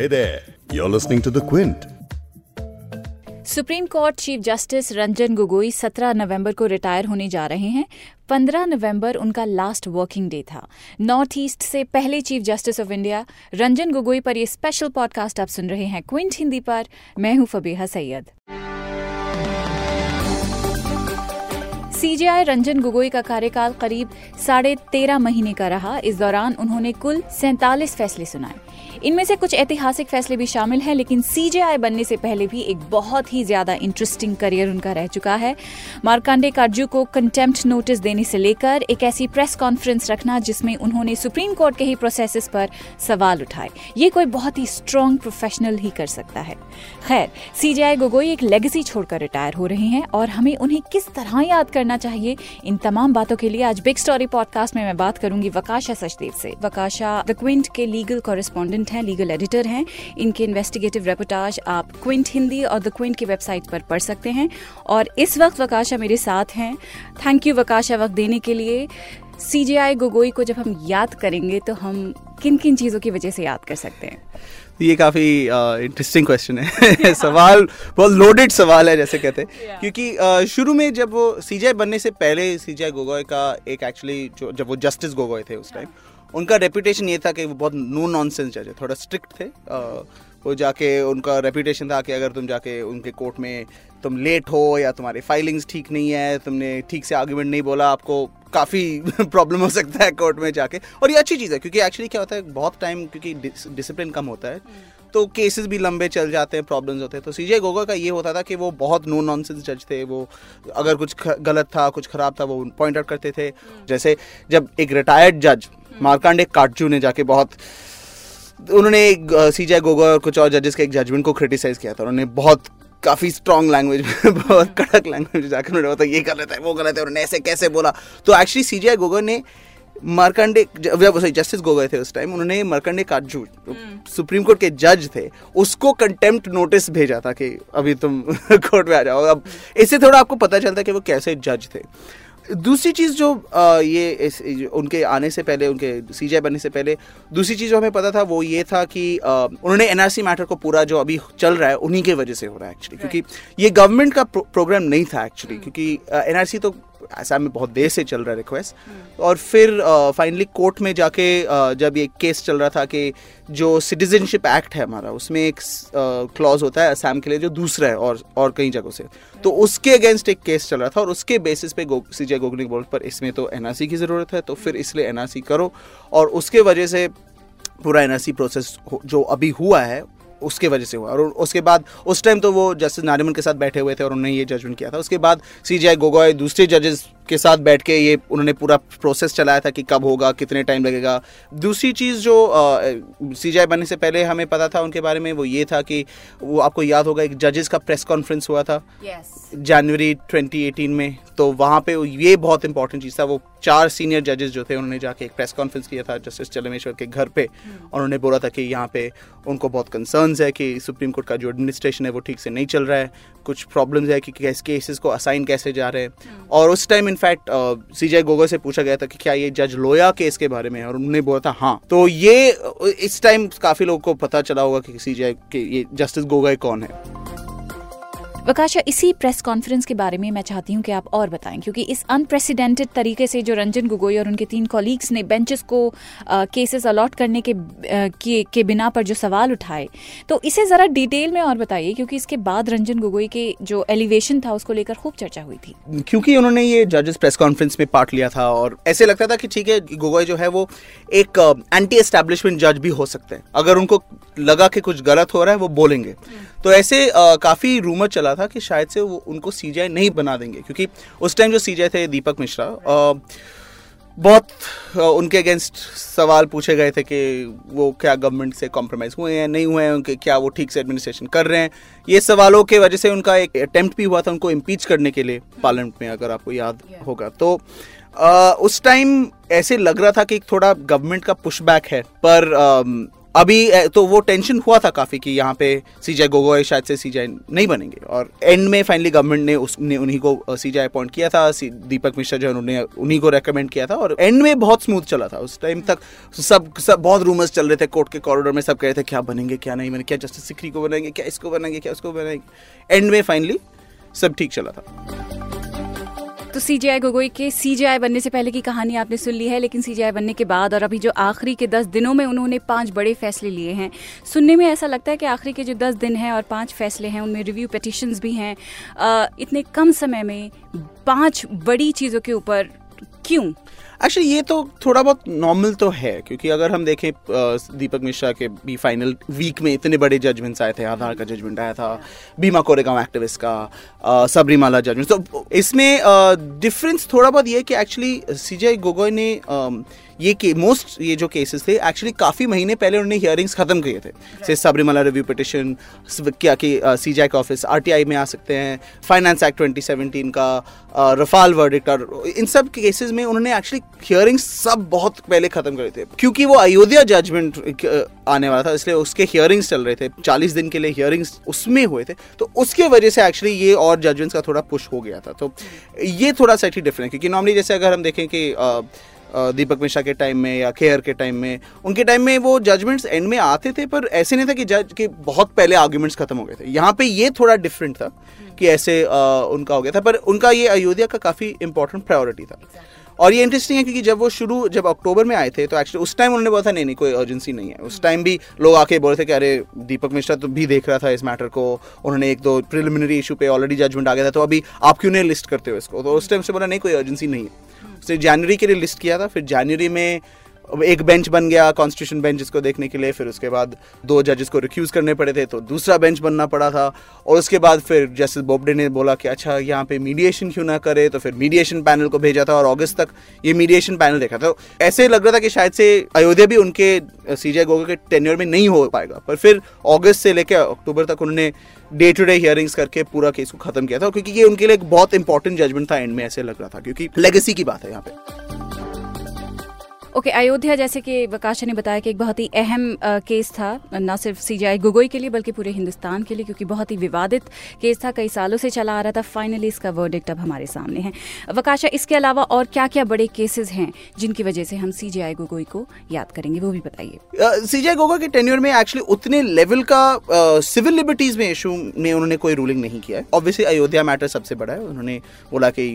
Hey there, you're listening to The Quint. Supreme court chief justice Ranjan Gogoi 17 नवंबर को retire होने जा रहे हैं। 15 नवंबर उनका लास्ट वर्किंग डे था। नॉर्थ ईस्ट से पहले chief justice of India Ranjan Gogoi पर ये स्पेशल पॉडकास्ट आप सुन रहे हैं। क्विंट हिंदी पर मैं हूँ फबीहा सैयद। सीजेआई रंजन गोगोई का कार्यकाल करीब साढ़े तेरह महीने का रहा। इस दौरान उन्होंने कुल सैतालीस फैसले सुनाए। इनमें से कुछ ऐतिहासिक फैसले भी शामिल हैं, लेकिन सीजेआई बनने से पहले भी एक बहुत ही ज़्यादा इंटरेस्टिंग करियर उनका रह चुका है। मार्कांडे कार्जू को कंटेम्प्ट नोटिस देने से लेकर एक ऐसी प्रेस कॉन्फ्रेंस रखना, जिसमें उन्होंने सुप्रीम कोर्ट के ही प्रोसेस पर सवाल उठाए। ये कोई बहुत ही स्ट्रॉन्ग प्रोफेशनल ही कर सकता है। खैर सीजेआई गोगोई एक लेगेसी छोड़कर रिटायर हो रहे हैं, और हमें उन्हें किस तरह याद करना चाहिए। इन तमाम बातों के लिए आज बिग स्टोरी पॉडकास्ट में मैं बात करूँगी वकाशा सचदेव से। वकाशा द क्विंट के लीगल कॉरेस्पॉन्डेंट हैं लीगल एडिटर हैं। इनके इन्वेस्टिगेटिव रिपोर्टाज आप क्विंट हिंदी और द क्विंट की वेबसाइट पर पढ़ सकते हैं। और इस वक्त वकाशा मेरे साथ हैं। थैंक यू वकाशा वक्त देने के लिए। सीजेआई गोगोई को जब हम याद करेंगे तो हम किन किन चीज़ों की वजह से याद कर सकते हैं ये काफ़ी इंटरेस्टिंग क्वेश्चन है सवाल बहुत लोडेड सवाल है जैसे कहते हैं yeah. क्योंकि uh, शुरू में जब वो सीजीआई बनने से पहले सीजीआई गोगोई का एक एक्चुअली जो जब वो जस्टिस गोगोई थे उस टाइम yeah. उनका रेपुटेशन ये था कि वो बहुत नो नॉनसेंस जज है थोड़ा स्ट्रिक्ट थे वो जाके उनका रेपुटेशन था कि अगर तुम जाके उनके कोर्ट में तुम लेट हो या तुम्हारी फाइलिंग्स ठीक नहीं है तुमने ठीक से आर्ग्यूमेंट नहीं बोला आपको काफ़ी प्रॉब्लम हो सकता है कोर्ट में जाके। और ये अच्छी चीज़ है क्योंकि एक्चुअली क्या होता है बहुत टाइम क्योंकि डिसिप्लिन कम होता है तो केसेस भी लंबे चल जाते हैं प्रॉब्लम्स होते हैं। तो सीजे गोगो का ये होता था कि वो बहुत नो नॉनसेंस जज थे वो अगर कुछ गलत था कुछ खराब था वो पॉइंट आउट करते थे। जैसे जब एक रिटायर्ड जज मार्कांडे काटजू ने जाके बहुत उन्होंने सीजे गोगो और कुछ और जजेस के एक जजमेंट को क्रिटिसाइज किया था। उन्होंने बहुत काफ़ी स्ट्रॉन्ग लैंग्वेज में बहुत कड़क लैंग्वेज में जाकर उन्होंने बताया ये गलत है वो गलत है। उन्होंने ऐसे कैसे बोला? तो एक्चुअली सीजीआई गोगो ने मार्कंडे सॉरी जस्टिस गोगोई थे उस टाइम उन्होंने मार्कंडे काजू सुप्रीम कोर्ट के जज थे उसको कंटेम्प्ट नोटिस भेजा था कि अभी तुम कोर्ट में आ जाओ। अब इससे थोड़ा आपको पता चलता है कि वो कैसे जज थे। दूसरी चीज़ जो आ, ये इस, उनके आने से पहले उनके सीजे बनने से पहले दूसरी चीज़ जो हमें पता था वो ये था कि आ, उन्होंने एनआरसी मैटर को पूरा जो अभी चल रहा है उन्हीं के वजह से हो रहा है एक्चुअली क्योंकि ये गवर्नमेंट का प्रो, प्रोग्राम नहीं था एक्चुअली hmm. क्योंकि एनआरसी तो असम में बहुत देर से चल रहा है रिक्वेस्ट. और फिर फाइनली कोर्ट में जाके जब ये केस चल रहा था कि जो सिटीजनशिप एक्ट है हमारा उसमें एक क्लॉज होता है असम के लिए जो दूसरा है और और कई जगहों से तो उसके अगेंस्ट एक केस चल रहा था और उसके बेसिस पे गो, सीजे गोगनी बोर्ड पर इसमें तो एनआरसी की ज़रूरत है तो फिर इसलिए एनआरसी करो और उसके वजह से पूरा एनआरसी प्रोसेस जो अभी हुआ है उसके वजह से हुआ। और उसके बाद, उस टाइम तो वो जस्टिस नारिमन के साथ बैठे हुए थे और उन्होंने ये जजमेंट किया था। उसके बाद सी जी गोगोई दूसरे जजेस के साथ बैठ के ये उन्होंने पूरा प्रोसेस चलाया था कि कब होगा कितने टाइम लगेगा। दूसरी चीज़ जो सी जी बनने से पहले हमें पता था उनके बारे में वो ये था कि वो आपको याद होगा एक जजेस का प्रेस कॉन्फ्रेंस हुआ था। जनवरी yes. 2018 में। तो वहाँ पे ये बहुत इंपॉर्टेंट चीज़ था वो चार सीनियर जजेस जो थे उन्होंने जाके एक प्रेस कॉन्फ्रेंस किया था जस्टिस चलमेश्वर के घर पे। hmm. और उन्होंने बोला था कि यहाँ पे उनको बहुत कंसर्न्स है कि सुप्रीम कोर्ट का जो एडमिनिस्ट्रेशन है वो ठीक से नहीं चल रहा है। कुछ प्रॉब्लम्स है कि कैसे केसेस को असाइन कैसे जा रहे हैं। hmm. और उस time in fact C J Gogoi से पूछा गया था कि क्या ये जज लोया केस के बारे में और उन्होंने बोला था हाँ। तो ये इस टाइम काफ़ी लोगों को पता चला होगा कि सी जे ये जस्टिस गोगोई कौन है। वकाशा इसी प्रेस कॉन्फ्रेंस के बारे में मैं चाहती हूँ कि आप और बताएँ क्योंकि इस अनप्रेसिडेंटेड तरीके से जो रंजन गोगोई और उनके तीन कॉलीग्स ने बेंचेस को केसेस अलॉट करने के, के के बिना पर जो सवाल उठाए तो इसे ज़रा डिटेल में और बताइए क्योंकि इसके बाद रंजन गोगोई के जो एलिवेशन था उसको लेकर खूब चर्चा हुई थी। क्योंकि उन्होंने ये जजेस प्रेस कॉन्फ्रेंस में पार्ट लिया था और ऐसे लगता था कि ठीक है गोगोई जो है वो एक एंटी एस्टेब्लिशमेंट जज भी हो सकते हैं। अगर उनको लगा कि कुछ गलत हो रहा है वो बोलेंगे। तो ऐसे काफ़ी रूमर चला था कि शायद से वो उनको सीजीआई नहीं बना देंगे क्योंकि उस टाइम जो सीजीआई थे दीपक मिश्रा बहुत उनके अगेंस्ट सवाल पूछे गए थे कि वो क्या गवर्नमेंट से कॉम्प्रोमाइज़ हुए हैं नहीं हुए हैं उनके क्या वो ठीक से एडमिनिस्ट्रेशन कर रहे हैं। ये सवालों के वजह से उनका एक अटेम्प्ट भी हुआ था उनको इम्पीच करने के लिए पार्लियामेंट में अगर आपको याद होगा। तो आ, उस टाइम ऐसे लग रहा था कि एक थोड़ा गवर्नमेंट का पुशबैक है पर आ, अभी तो वो टेंशन हुआ था काफ़ी कि यहाँ पे सी सीजे गोगोई शायद से सी सीजे नहीं बनेंगे। और एंड में फाइनली गवर्नमेंट ने उसने उन्हीं को सी सीजे अपॉइंट किया था दीपक मिश्रा जो उन्होंने उन्हीं को रेकमेंड किया था और एंड में बहुत स्मूथ चला था। उस टाइम तक सब सब बहुत रूमर्स चल रहे थे कोर्ट के कॉरिडोर में, सब कह रहे थे क्या बनेंगे, क्या नहीं बनेंगे, क्या जस्टिस सिकरी को बनाएँगे क्या इसको बनाएँगे क्या उसको बनाएँगे एंड में फाइनली सब ठीक चला था। तो सी जे आई गोगोई के सी जे आई बनने से पहले की कहानी आपने सुन ली है, लेकिन सी जे आई बनने के बाद और अभी जो आखिरी के दस दिनों में उन्होंने पाँच बड़े फैसले लिए हैं। सुनने में ऐसा लगता है कि आखिरी के जो दस दिन हैं और पाँच फैसले हैं, उनमें रिव्यू पटिशन्स भी हैं। इतने कम समय में पाँच बड़ी चीज़ों के ऊपर क्यों? एक्चुअली ये तो थोड़ा बहुत नॉर्मल तो है, क्योंकि अगर हम देखें दीपक मिश्रा के भी फाइनल वीक में इतने बड़े जजमेंट्स आए थे, आधार का जजमेंट आया था बीमा कोरेगांव एक्टिविस्ट का सबरीमाला जजमेंट तो इसमें डिफरेंस थोड़ा बहुत ये कि एक्चुअली सीजे गोगोई ने ये के मोस्ट ये जो केसेस थे एक्चुअली काफ़ी महीने पहले उन्होंने हियरिंग्स खत्म किए थे। जैसे सबरीमला रिव्यू पिटिशन क्या कि सी जैक ऑफ़िस आरटीआई में आ सकते हैं फाइनेंस एक्ट 2017 का रफाल वर्डिक्ट और इन सब केसेस में उन्होंने एक्चुअली हियरिंग्स सब बहुत पहले खत्म करे थे। क्योंकि वो अयोध्या जजमेंट आने वाला था इसलिए उसके हियरिंग्स चल रहे थे। चालीस दिन के लिए हियरिंग्स उसमें हुए थे। तो उसके वजह से एक्चुअली ये और जजमेंट्स का थोड़ा पुश हो गया था। तो ये थोड़ा सा डिफरेंट क्योंकि नॉर्मली जैसे अगर हम देखें कि दीपक मिश्रा के टाइम में या खेयर के टाइम में उनके टाइम में वो जजमेंट्स एंड में आते थे पर ऐसे नहीं था कि जज के बहुत पहले आर्ग्यूमेंट्स खत्म हो गए थे। यहाँ पे ये थोड़ा डिफरेंट था कि ऐसे आ, उनका हो गया था पर उनका ये अयोध्या का काफ़ी इंपॉर्टेंट प्रायोरिटी था। और ये इंटरेस्टिंग है क्योंकि जब वो शुरू जब अक्टूबर में आए थे तो एक्चुअली उस टाइम उन्होंने बोला था नहीं नहीं कोई अर्जेंसी नहीं है। उस टाइम भी लोग आके बोल रहे थे कि अरे दीपक मिश्रा तो भी देख रहा था इस मैटर को। उन्होंने एक दो प्रिलिमिनरी इशू पे ऑलरेडी जजमेंट आ गया था तो अभी आप क्यों नहीं लिस्ट करते हो इसको? तो उस टाइम से बोला नहीं कोई अर्जेंसी नहीं है। उसने जनवरी के लिए लिस्ट किया था फिर जनवरी में एक बेंच बन गया कॉन्स्टिट्यूशन बेंच इसको देखने के लिए, फिर उसके बाद दो जजेस को रिक्यूज करने पड़े थे तो दूसरा बेंच बनना पड़ा था। और उसके बाद फिर जस्टिस बोबडे ने बोला कि अच्छा यहाँ पे मीडिएशन क्यों ना करे? तो फिर मीडिएशन पैनल को भेजा था और अगस्त तक ये मीडिएशन पैनल देखा था। तो ऐसे लग रहा था कि शायद से अयोध्या भी उनके सीजे गोगा के टेन्योर में नहीं हो पाएगा। पर फिर अगस्त से लेकर अक्टूबर तक उन्होंने डे टू डे हियरिंग्स करके पूरा केस को खत्म किया था। क्योंकि ये उनके लिए एक बहुत इंपॉर्टेंट जजमेंट था एंड में, ऐसे लग रहा था, क्योंकि लेगेसी की बात है यहाँ पे। ओके okay, अयोध्या जैसे कि वकाशा ने बताया कि एक बहुत ही अहम केस था न सिर्फ़ सीजीआई गोगोई के लिए बल्कि पूरे हिंदुस्तान के लिए क्योंकि बहुत ही विवादित केस था कई सालों से चला आ रहा था। फाइनली इसका वर्डिक्ट अब हमारे सामने है। वकाशा इसके अलावा और क्या क्या बड़े केसेस हैं जिनकी वजह से हम सीजीआई गोगोई को याद करेंगे? वो भी बताइए। सीजीआई गोगोई के टेन्योर में एक्चुअली उतने लेवल का सिविल लिबर्टीज में इशू में उन्होंने कोई रूलिंग नहीं किया है। ऑब्वियसली अयोध्या मैटर सबसे बड़ा है। उन्होंने बोला कि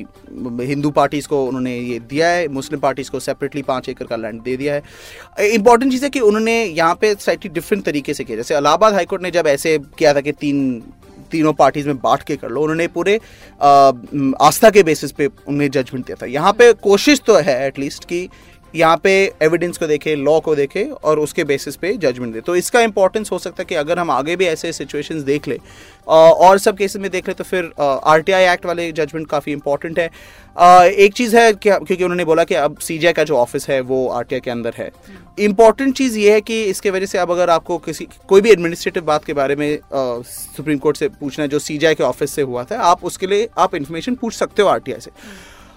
हिंदू पार्टीज़ को उन्होंने ये दिया है मुस्लिम पार्टीज़ को सेपरेटली पाँच एकड़ का लैंड दे दिया है। इंपॉर्टेंट चीज़ है कि उन्होंने यहाँ पे स्लाइटली डिफरेंट तरीके से किया। जैसे इलाहाबाद हाईकोर्ट ने जब ऐसे किया था कि तीन तीनों पार्टीज़ में बांट के कर लो उन्होंने पूरे आ, आस्था के बेसिस पे उन्हें जजमेंट दिया था। यहाँ पे कोशिश तो है एटलीस्ट कि यहाँ पे एविडेंस को देखे लॉ को देखे और उसके बेसिस पे जजमेंट दे। तो इसका इंपॉर्टेंस हो सकता है कि अगर हम आगे भी ऐसे सिचुएशंस देख ले और सब केसेस में देख ले तो फिर आरटीआई एक्ट वाले जजमेंट काफ़ी इंपॉर्टेंट है। एक चीज़ है क्या, क्योंकि उन्होंने बोला कि अब सी का जो ऑफ़िस है, वो आरटीआई के अंदर है। इंपॉर्टेंट चीज़ ये है कि इसके वजह से अब अगर आपको किसी, कोई भी एडमिनिस्ट्रेटिव बात के बारे में सुप्रीम कोर्ट से पूछना है, जो सीजीआई के ऑफ़िस से हुआ था, आप उसके लिए आप इन्फॉर्मेशन पूछ सकते हो आरटीआई से।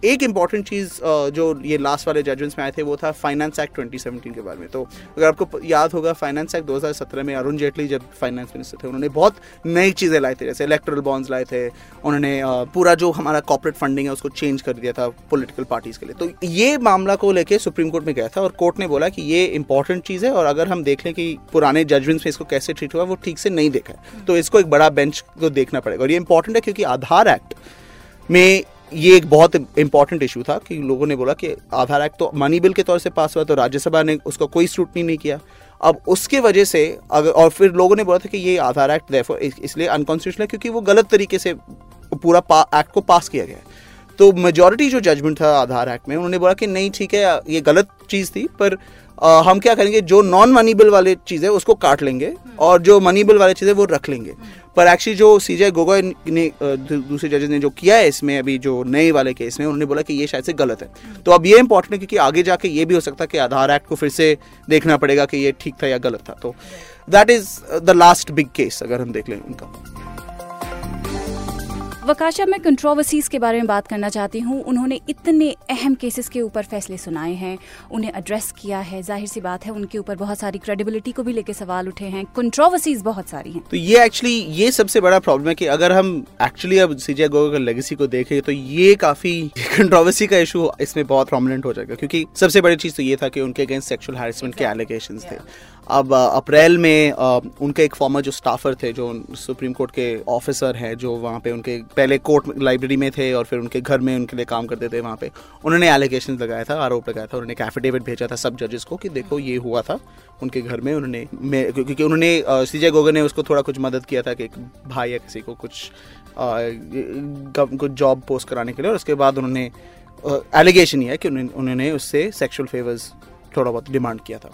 एक इंपॉर्टेंट चीज़ जो ये लास्ट वाले जजमेंट्स में आए थे, वो था फाइनेंस एक्ट 2017 के बारे में। तो अगर आपको याद होगा फाइनेंस एक्ट 2017 में अरुण जेटली जब फाइनेंस मिनिस्टर थे, उन्होंने बहुत नई चीज़ें लाई थे, जैसे इलेक्ट्रल बॉन्ड्स लाए थे, उन्होंने पूरा जो हमारा कॉपरेट फंडिंग है, उसको चेंज कर दिया था पोलिटिकल पार्टीज़ के लिए। तो ये मामला को लेकर सुप्रीम कोर्ट में गया था और कोर्ट ने बोला कि ये इंपॉर्टेंट चीज़ है और अगर हम देख लें कि पुराने जजमेंट्स में इसको कैसे ट्रीट हुआ, वो ठीक से नहीं देखा है। तो इसको एक बड़ा बेंच को देखना पड़ेगा। और ये इंपॉर्टेंट है क्योंकि आधार एक्ट में ये एक बहुत इंपॉर्टेंट इशू था कि लोगों ने बोला कि आधार एक्ट तो मनी बिल के तौर से पास हुआ तो राज्यसभा ने उसका कोई स्क्रूटनी नहीं किया। अब उसके वजह से अगर और फिर लोगों ने बोला था कि ये आधार एक्ट देखो इसलिए अनकॉन्स्टिट्यूशनल है क्योंकि वो गलत तरीके से पूरा एक्ट को पास किया गया तो मेजोरिटी जो जजमेंट था आधार एक्ट में उन्होंने बोला कि नहीं ठीक है ये गलत चीज़ थी पर आ, हम क्या करेंगे जो नॉन मनी बिल वाले चीज़ें उसको काट लेंगे और जो मनी बिल वाले चीज़ें वो रख लेंगे। पर एक्चुअली जो सी जे गोगोई ने दूसरे जजेस ने जो किया है इसमें, अभी जो नए वाले केस में, उन्होंने बोला कि ये शायद से गलत है। तो अब ये इंपॉर्टेंट है क्योंकि आगे जाके ये भी हो सकता है कि आधार एक्ट को फिर से देखना पड़ेगा कि ये ठीक था या गलत था। तो that is the last big case अगर हम देख लें उनका। वकाशा मैं कंट्रोवर्सीज के बारे में बात करना चाहती हूँ। उन्होंने इतने अहम केसेस के ऊपर फैसले सुनाए हैं। उन्हें एड्रेस किया है। ज़ाहिर सी बात है उनके ऊपर बहुत सारी क्रेडिबिलिटी को भी लेके सवाल उठे हैं। कंट्रोवर्सीज बहुत सारी हैं। तो ये एक्चुअली ये सबसे बड़ा प्रॉब्लम है कि अगर हम एक्चुअली अब सीजे गोगा का लेगेसी को देखें तो ये काफ़ी कंट्रोवर्सी का इशू इसमें बहुत प्रोमिनेंट हो जाएगा। क्योंकि सबसे बड़ी चीज़ तो ये था कि उनके अगेंस्ट सेक्शुअल हैरेसमेंट के एलिगेशन थे। अब अप्रैल में उनके एक फॉर्मर जो स्टाफर थे जो सुप्रीम कोर्ट के ऑफिसर हैं जो वहाँ पे उनके पहले कोर्ट लाइब्रेरी में थे और फिर उनके घर में उनके लिए काम करते थे वहाँ पे। उन्होंने एलिगेशन लगाया था, आरोप लगाया था, उन्होंने एक एफिडेविट भेजा था सब जजेस को कि देखो ये हुआ था उनके घर में, उन्होंने क्योंकि उन्होंने सीजे गोगर ने उसको थोड़ा कुछ मदद किया था कि एक भाई या किसी को कुछ कुछ जॉब पोस्ट कराने के लिए और उसके बाद उन्होंने एलिगेशन ये है कि उन्होंने उससे सेक्शुअल फेवर्स थोड़ा बहुत डिमांड किया था।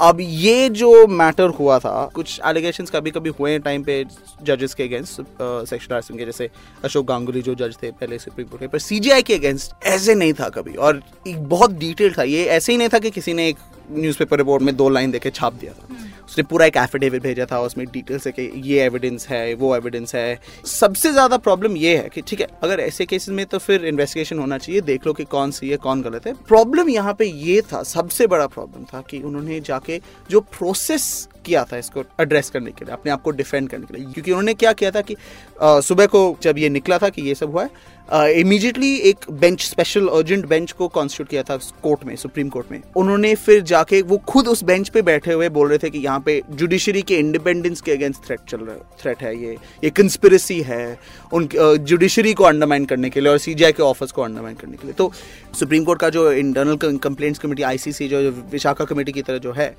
अब ये जो मैटर हुआ था, कुछ एलिगेशन कभी कभी हुए हैं टाइम पे जजेस के अगेंस्ट सेक्शन हरासमेंट के, जैसे अशोक गांगुली जो जज थे पहले सुप्रीम कोर्ट के, पर सीजीआई के अगेंस्ट ऐसे नहीं था कभी। और एक बहुत डिटेल था ये, ऐसे ही नहीं था कि किसी ने एक न्यूज़पेपर रिपोर्ट में दो लाइन देके छाप दिया था। हम्म। उसने पूरा एक एफिडेविट भेजा था उसमें डिटेल्स है कि ये एविडेंस है वो एविडेंस है। सबसे ज़्यादा प्रॉब्लम ये है कि ठीक है अगर ऐसे केसेस में तो फिर इन्वेस्टिगेशन होना चाहिए देख लो कि कौन सही है कौन गलत है। प्रॉब्लम यहाँ पे ये था सबसे बड़ा प्रॉब्लम था कि उन्होंने जाके जो प्रोसेस किया था इसको एड्रेस करने के लिए अपने आप को डिफेंड करने के लिए क्योंकि उन्होंने क्या किया था कि सुबह को जब ये निकला था कि ये सब हुआ है इमीडिएटली uh, एक बेंच स्पेशल अर्जेंट बेंच को कॉन्स्टिट्यूट किया था कोर्ट में सुप्रीम कोर्ट में। उन्होंने फिर जाके वो खुद उस बेंच पे बैठे हुए बोल रहे थे कि यहाँ पे जुडिशरी के इंडिपेंडेंस के अगेंस्ट थ्रेट चल रहा है थ्रेट है ये। ये कंस्पिरसी है उन जुडिशरी uh, को अंडरमाइन करने के लिए और सीजीआई के ऑफ़िस को अंडरमाइन करने के लिए। तो सुप्रीम कोर्ट का जो इंटरनल कंप्लेंट्स कमेटी आईसीसी जो विशाखा कमेटी की तरह जो है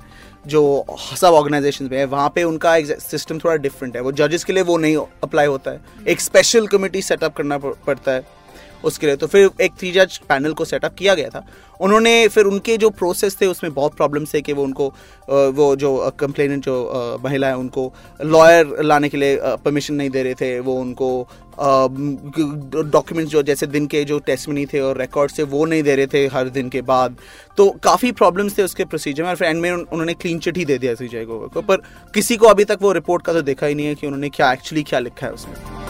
जो सब ऑर्गेनाइजेशन में है वहाँ पे उनका सिस्टम थोड़ा डिफरेंट है। वो जजेस के लिए वो नहीं अप्लाई होता है। एक स्पेशल कमेटी सेटअप करना पड़ता है। उसके लिए। तो फिर एक थ्री जज पैनल को सेटअप किया गया था। उन्होंने फिर उनके जो प्रोसेस थे, उसमें बहुत प्रॉब्लम्स थे कि वो उनको वो जो कंप्लेनेंट जो महिला है, उनको लॉयर लाने के लिए परमिशन नहीं दे रहे थे। वो उनको डॉक्यूमेंट्स जो, जैसे दिन के जो टेस्टमनी थे और रिकॉर्ड्स थे, वो नहीं दे रहे थे हर दिन के बाद। तो काफ़ी प्रॉब्लम्स थे उसके प्रोसीजर में और फिर एंड में उन्होंने क्लीन चिट ही दे दिया सी को। पर किसी को अभी तक वो रिपोर्ट का तो देखा ही नहीं है कि उन्होंने क्या एक्चुअली क्या लिखा है उसमें।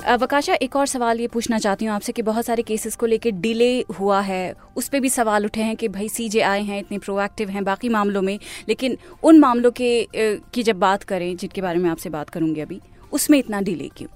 वकाशा, एक और सवाल ये पूछना चाहती हूँ आपसे कि बहुत सारे केसेस को लेकर डिले हुआ है। उस पर भी सवाल उठे हैं कि भाई सी जे आए हैं, इतने प्रोएक्टिव हैं बाकी मामलों में, लेकिन उन मामलों के की जब बात करें, जिनके बारे में आपसे बात करूँगी अभी, उसमें इतना डिले क्यों?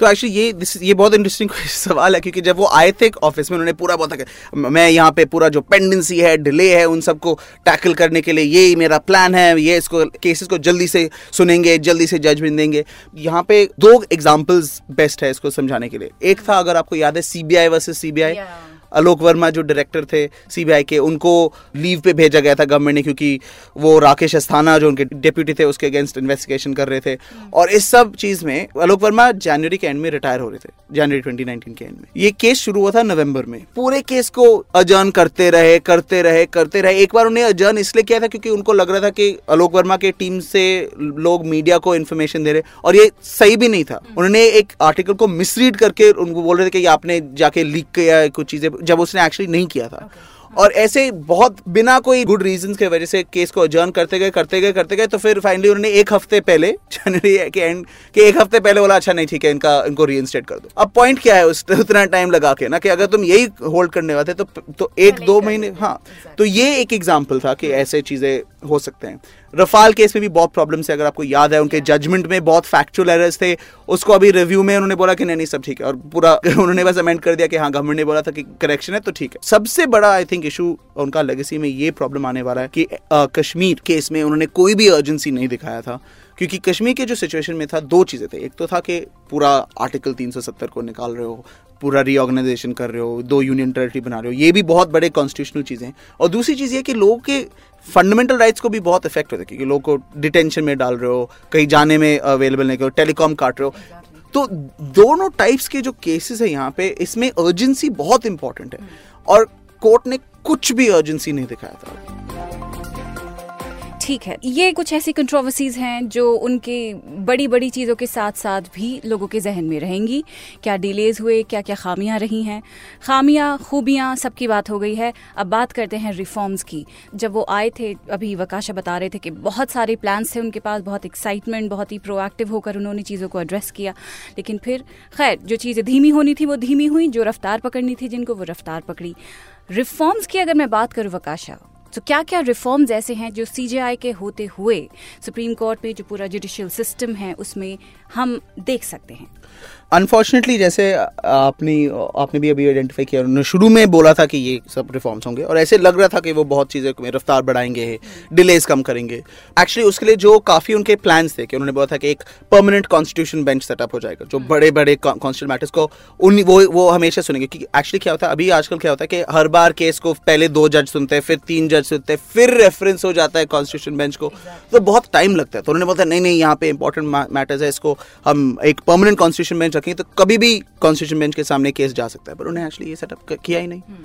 तो एक्चुअली ये दिस ये बहुत इंटरेस्टिंग सवाल है, क्योंकि जब वो आए थे ऑफ़िस में, उन्होंने पूरा बहुत मैं यहाँ पे पूरा जो पेंडेंसी है डिले है, उन सबको टैकल करने के लिए ये मेरा प्लान है, ये इसको केसेस को जल्दी से सुनेंगे, जल्दी से जजमेंट देंगे। यहाँ पे दो एग्जाम्पल्स बेस्ट है इसको समझाने के लिए। एक था, अगर आपको याद है CBI versus CBI Alok Verma जो डायरेक्टर थे सीबीआई के, उनको लीव पे भेजा गया था गवर्नमेंट ने क्योंकि वो राकेश अस्थाना जो उनके डिप्यूटी थे, उसके अगेंस्ट इन्वेस्टिगेशन कर रहे थे। और इस सब चीज़ में आलोक वर्मा जनवरी के एंड में रिटायर हो रहे थे जनवरी 2019 के एंड में। ये केस शुरू हुआ था नवंबर में। पूरे केस को अजर्न करते रहे करते रहे करते रहे। एक बार उन्हें अजर्न इसलिए किया था क्योंकि उनको लग रहा था कि आलोक वर्मा के टीम से लोग मीडिया को इन्फॉर्मेशन दे रहे और ये सही भी नहीं था। उन्होंने एक आर्टिकल को मिसरीड करके उनको बोल रहे थे कि आपने जाके लीक किया कुछ चीज़ें। जब उसने एक्चुअली नहीं किया था। Okay. और ऐसे बहुत बिना कोई गुड रीजन के वजह से केस को अजर्न करते गए करते गए करते गए तो फिर फाइनली उन्होंने एक हफ़्ते पहले जनवरी के एंड के एक हफ़्ते पहले बोला अच्छा नहीं ठीक है इनका इनको री कर दो। अब पॉइंट क्या है उस उतना टाइम लगा के ना कि अगर तुम यही होल्ड करने वाले तो तो एक दो महीने हाँ। तो ये एक एग्ज़ाम्पल था कि ऐसे चीज़ें हो सकते हैं। रफाल केस में भी बहुत प्रॉब्लम है अगर आपको याद है उनके जजमेंट में बहुत फैक्चुअल एरर्स थे उसको अभी रिव्यू में उन्होंने बोला कि नहीं नहीं सब ठीक है। और पूरा उन्होंने बस अमेंड कर दिया कि हाँ गवर्नमेंट ने बोला था कि करेक्शन है तो ठीक है। सबसे बड़ा आई थिंक इशू उनका लेगेसी में ये प्रॉब्लम आने वाला है कि आ, कश्मीर केस में उन्होंने कोई भी अर्जेंसी नहीं दिखाया था। क्योंकि कश्मीर के जो सिचुएशन में था दो चीज़ें थे। एक तो था कि पूरा आर्टिकल 370 को निकाल रहे हो पूरा रीऑर्गेनाइजेशन कर रहे हो, दो यूनियन टेरिटरी बना रहे हो, ये भी बहुत बड़े कॉन्स्टिट्यूशनल चीज़ें हैं। और दूसरी चीज़ ये कि लोगों के फंडामेंटल राइट्स को भी बहुत इफ़ेक्ट होता है, क्योंकि लोगों को डिटेंशन में डाल रहे हो, कहीं जाने में अवेलेबल नहीं करो टेलीकॉम काट रहे हो। तो दोनों टाइप्स के जो केसेस है यहाँ पे, इसमें अर्जेंसी बहुत इंपॉर्टेंट है। और कोर्ट ने कुछ भी अर्जेंसी नहीं दिखाया था। ठीक है। ये कुछ ऐसी कंट्रोवर्सीज हैं जो उनके बड़ी बड़ी चीज़ों के साथ साथ भी लोगों के जहन में रहेंगी। क्या डिलेज हुए क्या क्या खामियाँ रही हैं? खामियाँ, खूबियाँ, सबकी बात हो गई है। अब बात करते हैं रिफॉर्म्स की। जब वो आए थे, अभी वकाशा बता रहे थे कि बहुत सारे प्लान्स थे उनके पास, बहुत एक्साइटमेंट बहुत ही प्रोएक्टिव होकर उन्होंने चीज़ों को एड्रेस किया। लेकिन फिर, खैर, जो चीज़ें धीमी होनी थी, वो धीमी हुई, जो रफ्तार पकड़नी थी जिनको वो रफ्तार पकड़ी। रिफॉर्म्स की अगर मैं बात करूँ वकाशा तो क्या क्या रिफॉर्म्स ऐसे हैं जो सीजेआई के होते हुए सुप्रीम कोर्ट में जो पूरा जुडिशियल सिस्टम है उसमें हम देख सकते हैं? अनफॉर्चुनेटली जैसे आपने आपने भी अभी आइडेंटिफाई किया उन्होंने शुरू में बोला था कि ये सब रिफॉर्म्स होंगे और ऐसे लग रहा था कि वो बहुत चीज़ें रफ्तार बढ़ाएँगे डिलेज कम करेंगे। एक्चुअली उसके लिए जो काफ़ी उनके प्लान्स थे कि उन्होंने बोला था कि एक परमानेंट कॉन्स्टिट्यूशन बेंच सेटअप हो जाएगा जो बड़े बड़े कॉन्स्टिट्यूशन मैटर्स को उन वो वो हमेशा सुनेंगे कि एक्चुअली क्या होता है अभी आजकल क्या होता है कि हर बार केस को पहले दो जज सुनते हैं फिर तीन जज सुनते हैं फिर रेफरेंस हो जाता है कॉन्स्टिट्यूशन बेंच को। तो बहुत टाइम लगता है। तो उन्होंने बोला नहीं नहीं यहाँ पे इंपॉर्टेंट मैटर्स है इसको हम एक परमानेंट कॉन्स्टिट्यूशन बेंच रखेंगे। तो कभी भी कॉन्स्टिट्यूशन बेंच के सामने केस जा सकता है पर उन्होंने एक्चुअली ये सेटअप किया ही नहीं। हम्म।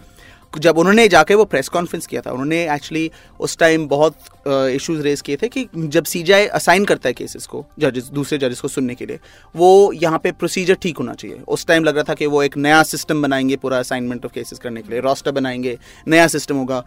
जब उन्होंने जाके वो प्रेस कॉन्फ्रेंस किया था उन्होंने एक्चुअली उस टाइम बहुत इश्यूज़ रेज किए थे कि जब सीजीआई असाइन करता है केसेस को जजेस दूसरे जजेस को सुनने के लिए वो यहाँ पे प्रोसीजर ठीक होना चाहिए। उस टाइम लग रहा था कि वो एक नया सिस्टम बनाएँगे पूरा असाइनमेंट ऑफ़ केसेस करने के लिए रोस्टर बनाएँगे नया सिस्टम होगा।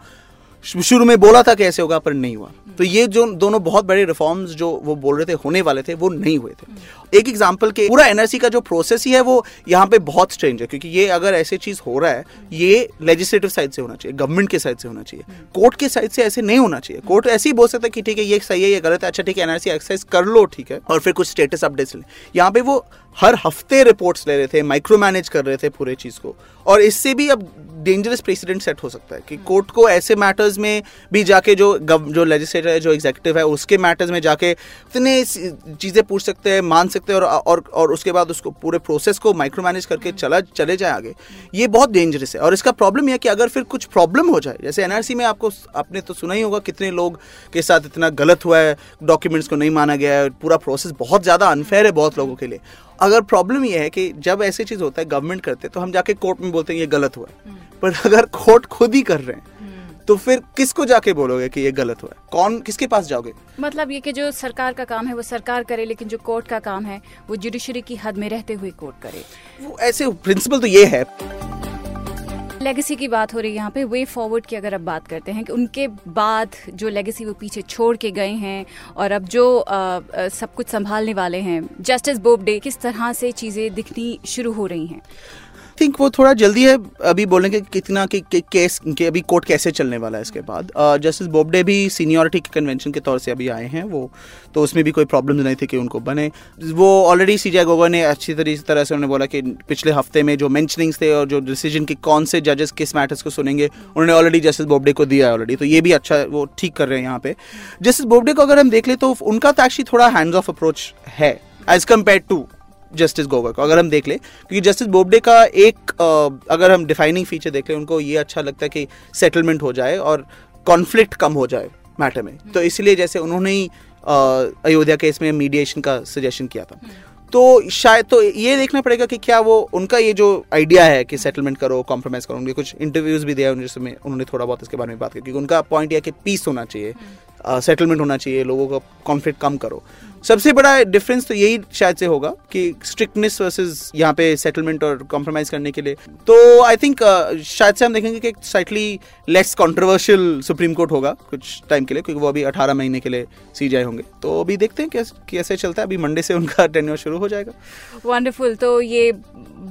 शुरू में बोला था कि ऐसे होगा, पर नहीं हुआ। तो ये जो दोनों बहुत बड़े रिफॉर्म्स जो वो बोल रहे थे, होने वाले थे, वो नहीं हुए थे। एक एग्ज़ाम्पल के, पूरा एनआरसी का जो प्रोसेस ही है, वो यहाँ पे बहुत स्ट्रेंज है, क्योंकि ये अगर ऐसी चीज़ हो रहा है, ये लेजिस्लेटिव साइड से होना चाहिए गवर्नमेंट के साइड से होना चाहिए। कोर्ट के साइड से ऐसे नहीं होना चाहिए। कोर्ट ऐसे ही बोल सकता है कि ठीक है, ये सही है, ये गलत है अच्छा ठीक है एनआरसी एक्सरसाइज कर लो, ठीक है, और फिर कुछ स्टेटस अपडेट्स ले। यहाँ पे वो हर हफ़्ते रिपोर्ट्स ले रहे थे माइक्रो मैनेज कर रहे थे पूरे चीज़ को। और इससे भी अब डेंजरस प्रेसिडेंट सेट हो सकता है कि कोर्ट को ऐसे मैटर्स में भी जाके जो गव, जो लेजिस्लेटर है जो एग्जीक्यूटिव है उसके मैटर्स में जाके इतने चीज़ें पूछ सकते हैं मान सकते हैं और और और उसके बाद उसको पूरे प्रोसेस को माइक्रो मैनेज करके चला चले जाए आगे। ये बहुत डेंजरस है। और इसका प्रॉब्लम यह कि अगर फिर कुछ प्रॉब्लम हो जाए जैसे एनआरसी में आपको आपने तो सुना ही होगा कितने लोग के साथ इतना गलत हुआ है डॉक्यूमेंट्स को नहीं माना गया है पूरा प्रोसेस बहुत ज़्यादा अनफेयर है बहुत लोगों के लिए। अगर प्रॉब्लम ये है कि जब ऐसी चीज़ होता है गवर्नमेंट करते तो हम जाके कोर्ट में बोलते हैं ये गलत हुआ हम्म। पर अगर कोर्ट खुद ही कर रहे हैं हम्म। तो फिर किसको जाके बोलोगे कि ये गलत हुआ है? कौन किसके पास जाओगे? मतलब ये कि जो सरकार का काम है वो सरकार करे लेकिन जो कोर्ट का काम है वो जुडिशरी की हद में रहते हुए कोर्ट करे। वो ऐसे प्रिंसिपल तो ये है। लेगेसी की बात हो रही है यहाँ पे वे फॉरवर्ड की अगर अब बात करते हैं कि उनके बाद जो लेगेसी वो पीछे छोड़ के गए हैं और अब जो आ, आ, सब कुछ संभालने वाले हैं जस्टिस बोबडे किस तरह से चीज़ें दिखनी शुरू हो रही हैं? थिंक वो थोड़ा जल्दी है अभी बोलेंगे कितना कि, कि केस के अभी कोर्ट कैसे चलने वाला है इसके बाद। जस्टिस बोबडे भी सीनियरिटी के कन्वेंशन के तौर से अभी आए हैं वो तो उसमें भी कोई प्रॉब्लम नहीं थी कि उनको बने। वो ऑलरेडी सी गोगा ने अच्छी तरीके तरह से उन्होंने बोला कि पिछले हफ़्ते में जो मैंशनिंग्स थे और जो डिसीज़न की कौन से जजेस किस मैटर्स को सुनेंगे उन्होंने ऑलरेडी जस्टिस बोबडे को दिया है ऑलरेडी तो ये भी अच्छा वो ठीक कर रहे हैं यहाँ पे। जस्टिस बोबडे को अगर हम देख ले तो उनका तो एक्चुअली थोड़ा हैंड्स ऑफ़ अप्रोच है as compare to justice Gogoi को अगर हम देख ले क्योंकि जस्टिस बोबडे का एक अगर हम डिफाइनिंग फीचर देख ले उनको ये अच्छा लगता है कि सेटलमेंट हो जाए और कॉन्फ्लिक्ट कम हो जाए मैटर में। तो इसलिए जैसे उन्होंने ही अयोध्या केस में मीडिएशन का सजेशन किया था। तो शायद तो ये देखना पड़ेगा कि क्या वो उनका ये जो आइडिया है कि सेटलमेंट करो कॉम्प्रोमाइज करो उनके कुछ इंटरव्यूज़ भी दिया जिसमें उन्होंने थोड़ा बहुत इसके बारे में बात की क्योंकि उनका पॉइंट यह कि पीस होना चाहिए सेटलमेंट होना चाहिए लोगों का कॉन्फ्लिक्ट कम करो। सबसे बड़ा डिफरेंस तो यही शायद से होगा कि स्ट्रिक्टनेस वर्सेस यहाँ पे सेटलमेंट और कॉम्प्रोमाइज करने के लिए। तो आई थिंक uh, शायद से हम देखेंगे कि slightly less controversial supreme court होगा कुछ टाइम के लिए क्योंकि वो अभी 18 महीने के लिए सी जाए होंगे। तो अभी देखते हैं कैसे कैसे चलता है। अभी मंडे से उनका टेन्योर शुरू हो जाएगा। वंडरफुल तो ये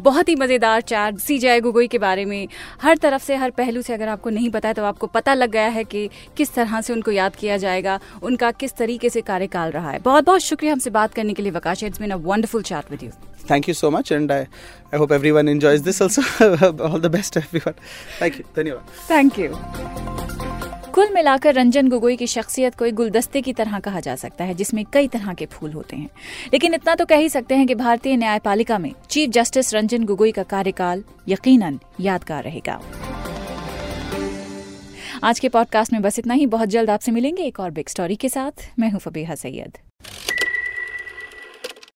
बहुत ही मज़ेदार चार्ज सी जाए गोगोई के बारे में। हर तरफ़ से हर पहलू से अगर आपको नहीं पता है तो आपको पता लग गया है कि किस तरह से उनको याद किया जाएगा उनका किस तरीके से कार्यकाल रहा है। बहुत बहुत शुक्रिया हमसे बात करने के लिए Waqas. It's been a wonderful chat with you thank you so much and I I hope everyone enjoys this also all the best everyone thank you धन्यवाद थैंक यू कुल मिलाकर रंजन गोगोई की शख्सियत को एक गुलदस्ते की तरह कहा जा सकता है जिसमें कई तरह के फूल होते हैं। लेकिन इतना तो कह ही सकते हैं कि भारतीय न्यायपालिका में चीफ जस्टिस रंजन गोगोई का कार्यकाल यकीनन यादगार रहेगा। आज के पॉडकास्ट में बस इतना ही। बहुत जल्द आपसे मिलेंगे एक और बिग स्टोरी के साथ। मैं हूँ फबीहा सैयद।